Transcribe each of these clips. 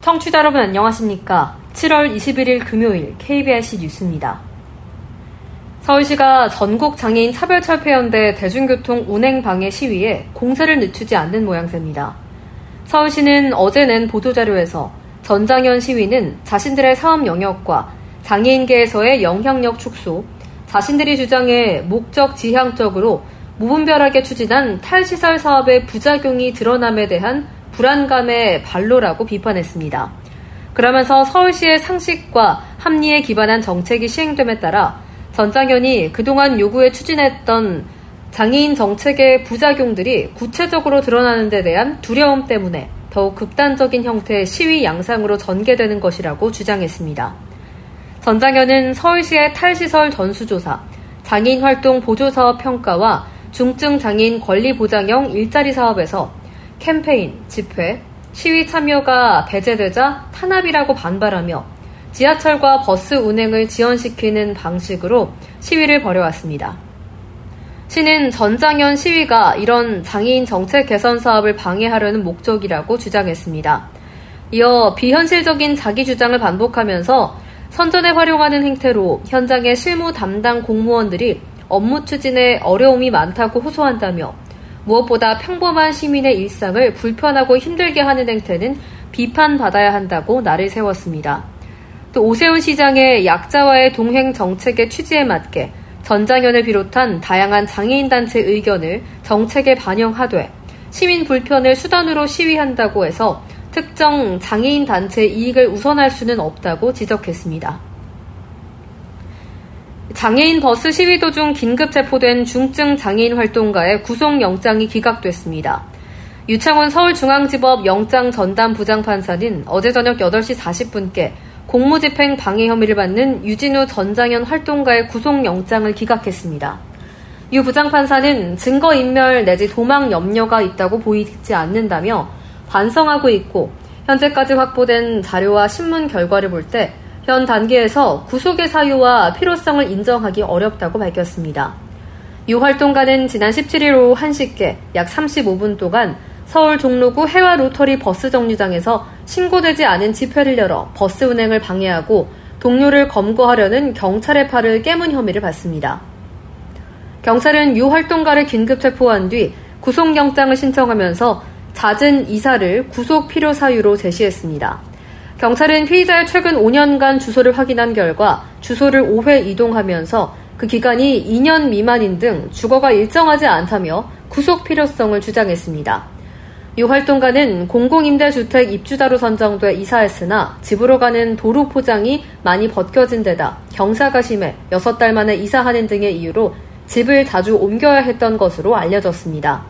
청취자 여러분 안녕하십니까? 7월 21일 금요일 KBS 뉴스입니다. 서울시가 전국 장애인 차별철폐연대 대중교통 운행 방해 시위에 공세를 늦추지 않는 모양새입니다. 서울시는 어제 낸 보도자료에서 전장현 시위는 자신들의 사업 영역과 장애인계에서의 영향력 축소, 자신들이 주장해 목적 지향적으로 무분별하게 추진한 탈시설 사업의 부작용이 드러남에 대한 불안감의 발로라고 비판했습니다. 그러면서 서울시의 상식과 합리에 기반한 정책이 시행됨에 따라 전장현이 그동안 요구에 추진했던 장애인 정책의 부작용들이 구체적으로 드러나는 데 대한 두려움 때문에 더욱 극단적인 형태의 시위 양상으로 전개되는 것이라고 주장했습니다. 전장현은 서울시의 탈시설 전수조사, 장애인 활동 보조사업 평가와 중증 장애인 권리 보장형 일자리 사업에서 캠페인, 집회, 시위 참여가 배제되자 탄압이라고 반발하며 지하철과 버스 운행을 지연시키는 방식으로 시위를 벌여왔습니다. 시는 전장현 시위가 이런 장애인 정책 개선 사업을 방해하려는 목적이라고 주장했습니다. 이어 비현실적인 자기 주장을 반복하면서 선전에 활용하는 행태로 현장의 실무 담당 공무원들이 업무 추진에 어려움이 많다고 호소한다며 무엇보다 평범한 시민의 일상을 불편하고 힘들게 하는 행태는 비판받아야 한다고 날을 세웠습니다. 또 오세훈 시장의 약자와의 동행 정책의 취지에 맞게 전장현을 비롯한 다양한 장애인 단체 의견을 정책에 반영하되 시민 불편을 수단으로 시위한다고 해서 특정 장애인 단체 이익을 우선할 수는 없다고 지적했습니다. 장애인 버스 시위 도중 긴급 체포된 중증 장애인 활동가의 구속영장이 기각됐습니다. 유창훈 서울중앙지법 영장 전담 부장판사는 어제 저녁 8시 40분께 공무집행 방해 혐의를 받는 유진우 전장현 활동가의 구속영장을 기각했습니다. 유 부장판사는 증거인멸 내지 도망 염려가 있다고 보이지 않는다며 반성하고 있고 현재까지 확보된 자료와 신문 결과를 볼 때 현 단계에서 구속의 사유와 필요성을 인정하기 어렵다고 밝혔습니다. 유 활동가는 지난 17일 오후 1시께 약 35분 동안 서울 종로구 혜화 로터리 버스 정류장에서 신고되지 않은 집회를 열어 버스 운행을 방해하고 동료를 검거하려는 경찰의 팔을 깨문 혐의를 받습니다. 경찰은 유 활동가를 긴급 체포한 뒤 구속영장을 신청하면서 잦은 이사를 구속 필요 사유로 제시했습니다. 경찰은 피의자의 최근 5년간 주소를 확인한 결과 주소를 5회 이동하면서 그 기간이 2년 미만인 등 주거가 일정하지 않다며 구속 필요성을 주장했습니다. 이 활동가는 공공임대주택 입주자로 선정돼 이사했으나 집으로 가는 도로 포장이 많이 벗겨진 데다 경사가 심해 6달 만에 이사하는 등의 이유로 집을 자주 옮겨야 했던 것으로 알려졌습니다.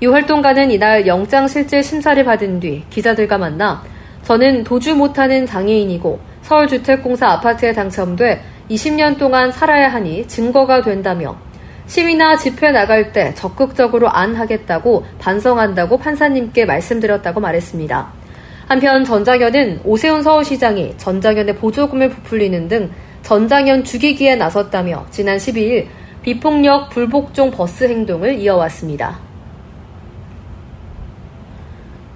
이 활동가는 이날 영장실질 심사를 받은 뒤 기자들과 만나 저는 도주 못하는 장애인이고 서울주택공사 아파트에 당첨돼 20년 동안 살아야 하니 증거가 된다며 시위나 집회 나갈 때 적극적으로 안 하겠다고 반성한다고 판사님께 말씀드렸다고 말했습니다. 한편 전장현은 오세훈 서울시장이 전장현의 보조금을 부풀리는 등 전장현 죽이기에 나섰다며 지난 12일 비폭력 불복종 버스 행동을 이어왔습니다.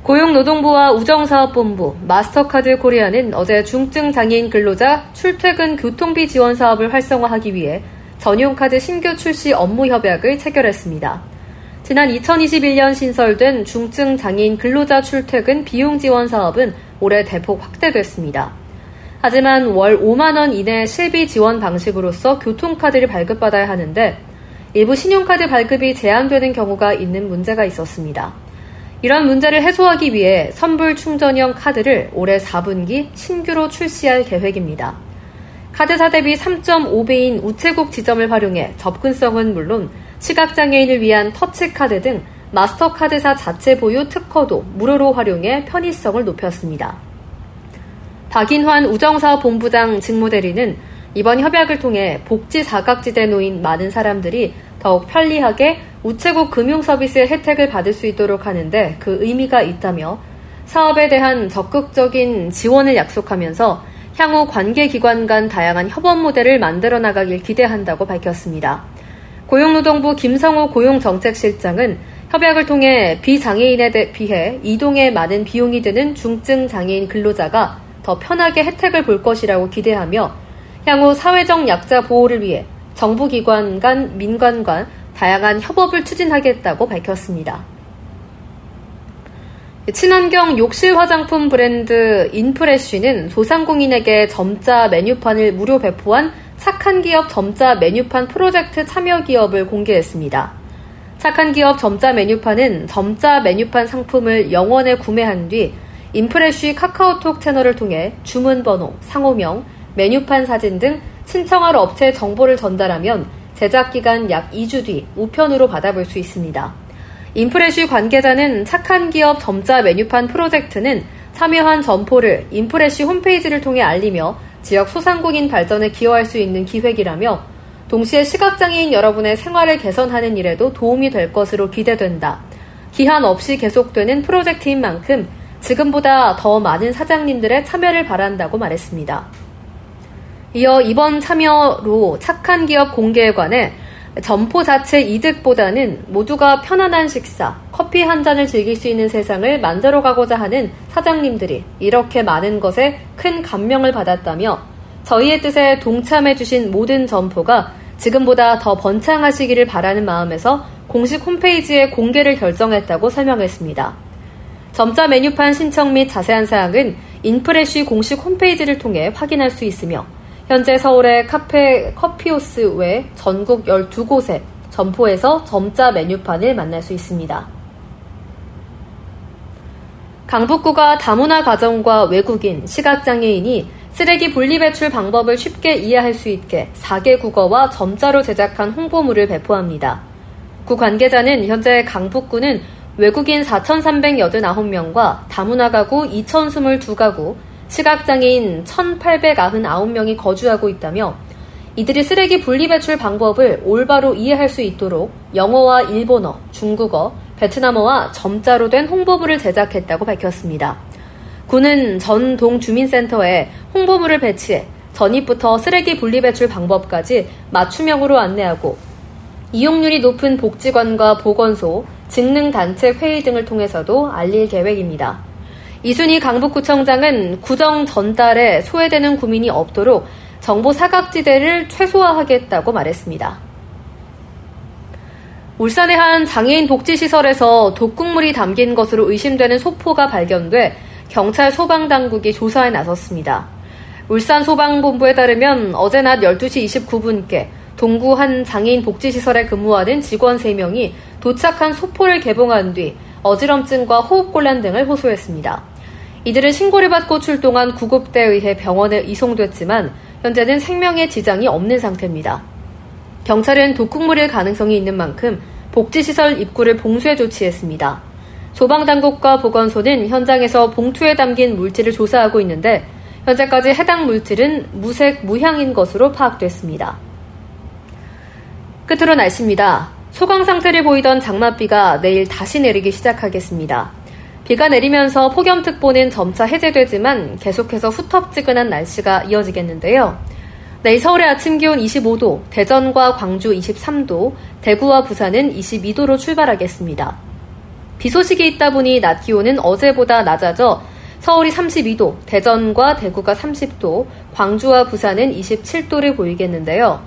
고용노동부와 우정사업본부, 마스터카드 코리아는 어제 중증 장애인 근로자 출퇴근 교통비 지원 사업을 활성화하기 위해 전용카드 신규 출시 업무 협약을 체결했습니다. 지난 2021년 신설된 중증 장애인 근로자 출퇴근 비용 지원 사업은 올해 대폭 확대됐습니다. 하지만 월 5만원 이내 실비 지원 방식으로서 교통카드를 발급받아야 하는데 일부 신용카드 발급이 제한되는 경우가 있는 문제가 있었습니다. 이런 문제를 해소하기 위해 선불 충전형 카드를 올해 4분기 신규로 출시할 계획입니다. 카드사 대비 3.5배인 우체국 지점을 활용해 접근성은 물론 시각장애인을 위한 터치카드 등 마스터카드사 자체 보유 특허도 무료로 활용해 편의성을 높였습니다. 박인환 우정사업 본부장 직무대리는 이번 협약을 통해 복지 사각지대에 놓인 많은 사람들이 더욱 편리하게 우체국 금융 서비스의 혜택을 받을 수 있도록 하는데 그 의미가 있다며 사업에 대한 적극적인 지원을 약속하면서 향후 관계기관 간 다양한 협업 모델을 만들어 나가길 기대한다고 밝혔습니다. 고용노동부 김성호 고용정책실장은 협약을 통해 비장애인에 비해 이동에 많은 비용이 드는 중증 장애인 근로자가 더 편하게 혜택을 볼 것이라고 기대하며 향후 사회적 약자 보호를 위해 정부기관 간 민관 간 다양한 협업을 추진하겠다고 밝혔습니다. 친환경 욕실 화장품 브랜드 인프레쉬는 소상공인에게 점자 메뉴판을 무료 배포한 착한 기업 점자 메뉴판 프로젝트 참여 기업을 공개했습니다. 착한 기업 점자 메뉴판은 점자 메뉴판 상품을 영원에 구매한 뒤 인프레쉬 카카오톡 채널을 통해 주문번호, 상호명, 메뉴판 사진 등 신청할 업체 정보를 전달하면 제작 기간 약 2주 뒤 우편으로 받아볼 수 있습니다. 인프레쉬 관계자는 착한 기업 점자 메뉴판 프로젝트는 참여한 점포를 인프레쉬 홈페이지를 통해 알리며 지역 소상공인 발전에 기여할 수 있는 기획이라며 동시에 시각장애인 여러분의 생활을 개선하는 일에도 도움이 될 것으로 기대된다. 기한 없이 계속되는 프로젝트인 만큼 지금보다 더 많은 사장님들의 참여를 바란다고 말했습니다. 이어 이번 참여로 착한 기업 공개에 관해 점포 자체 이득보다는 모두가 편안한 식사, 커피 한 잔을 즐길 수 있는 세상을 만들어 가고자 하는 사장님들이 이렇게 많은 것에 큰 감명을 받았다며 저희의 뜻에 동참해주신 모든 점포가 지금보다 더 번창하시기를 바라는 마음에서 공식 홈페이지에 공개를 결정했다고 설명했습니다. 점자 메뉴판 신청 및 자세한 사항은 인프레쉬 공식 홈페이지를 통해 확인할 수 있으며 현재 서울의 카페 커피오스 외 전국 12곳에 점포에서 점자 메뉴판을 만날 수 있습니다. 강북구가 다문화 가정과 외국인, 시각장애인이 쓰레기 분리배출 방법을 쉽게 이해할 수 있게 4개 국어와 점자로 제작한 홍보물을 배포합니다. 구 관계자는 현재 강북구는 외국인 4,389명과 다문화 가구 2,022가구, 시각장애인 1,899명이 거주하고 있다며 이들이 쓰레기 분리배출 방법을 올바로 이해할 수 있도록 영어와 일본어, 중국어, 베트남어와 점자로 된 홍보물을 제작했다고 밝혔습니다. 군은 전 동 주민센터에 홍보물을 배치해 전입부터 쓰레기 분리배출 방법까지 맞춤형으로 안내하고 이용률이 높은 복지관과 보건소, 직능단체 회의 등을 통해서도 알릴 계획입니다. 이순희 강북구청장은 구정 전달에 소외되는 구민이 없도록 정보 사각지대를 최소화하겠다고 말했습니다. 울산의 한 장애인 복지시설에서 독극물이 담긴 것으로 의심되는 소포가 발견돼 경찰 소방당국이 조사에 나섰습니다. 울산 소방본부에 따르면 어제 낮 12시 29분께 동구 한 장애인 복지시설에 근무하는 직원 3명이 도착한 소포를 개봉한 뒤 어지럼증과 호흡곤란 등을 호소했습니다. 이들은 신고를 받고 출동한 구급대에 의해 병원에 이송됐지만 현재는 생명에 지장이 없는 상태입니다. 경찰은 독극물일 가능성이 있는 만큼 복지시설 입구를 봉쇄 조치했습니다. 소방당국과 보건소는 현장에서 봉투에 담긴 물질을 조사하고 있는데 현재까지 해당 물질은 무색 무향인 것으로 파악됐습니다. 끝으로 날씨입니다. 소강 상태를 보이던 장맛비가 내일 다시 내리기 시작하겠습니다. 비가 내리면서 폭염특보는 점차 해제되지만 계속해서 후텁지근한 날씨가 이어지겠는데요. 내일 서울의 아침 기온 25도, 대전과 광주 23도, 대구와 부산은 22도로 출발하겠습니다. 비 소식이 있다 보니 낮 기온은 어제보다 낮아져 서울이 32도, 대전과 대구가 30도, 광주와 부산은 27도를 보이겠는데요.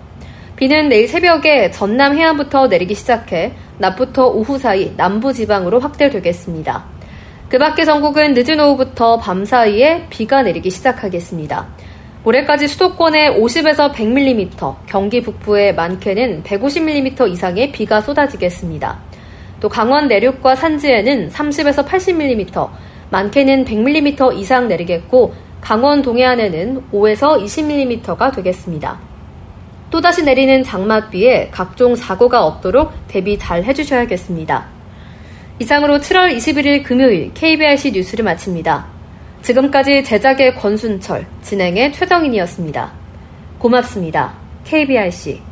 비는 내일 새벽에 전남 해안부터 내리기 시작해 낮부터 오후 사이 남부 지방으로 확대되겠습니다. 그 밖의 전국은 늦은 오후부터 밤 사이에 비가 내리기 시작하겠습니다. 모레까지 수도권에 50에서 100mm, 경기 북부에 많게는 150mm 이상의 비가 쏟아지겠습니다. 또 강원 내륙과 산지에는 30에서 80mm, 많게는 100mm 이상 내리겠고 강원 동해안에는 5에서 20mm가 되겠습니다. 또다시 내리는 장맛비에 각종 사고가 없도록 대비 잘 해주셔야겠습니다. 이상으로 7월 21일 금요일 KBRC 뉴스를 마칩니다. 지금까지 제작의 권순철, 진행의 최정인이었습니다. 고맙습니다. KBRC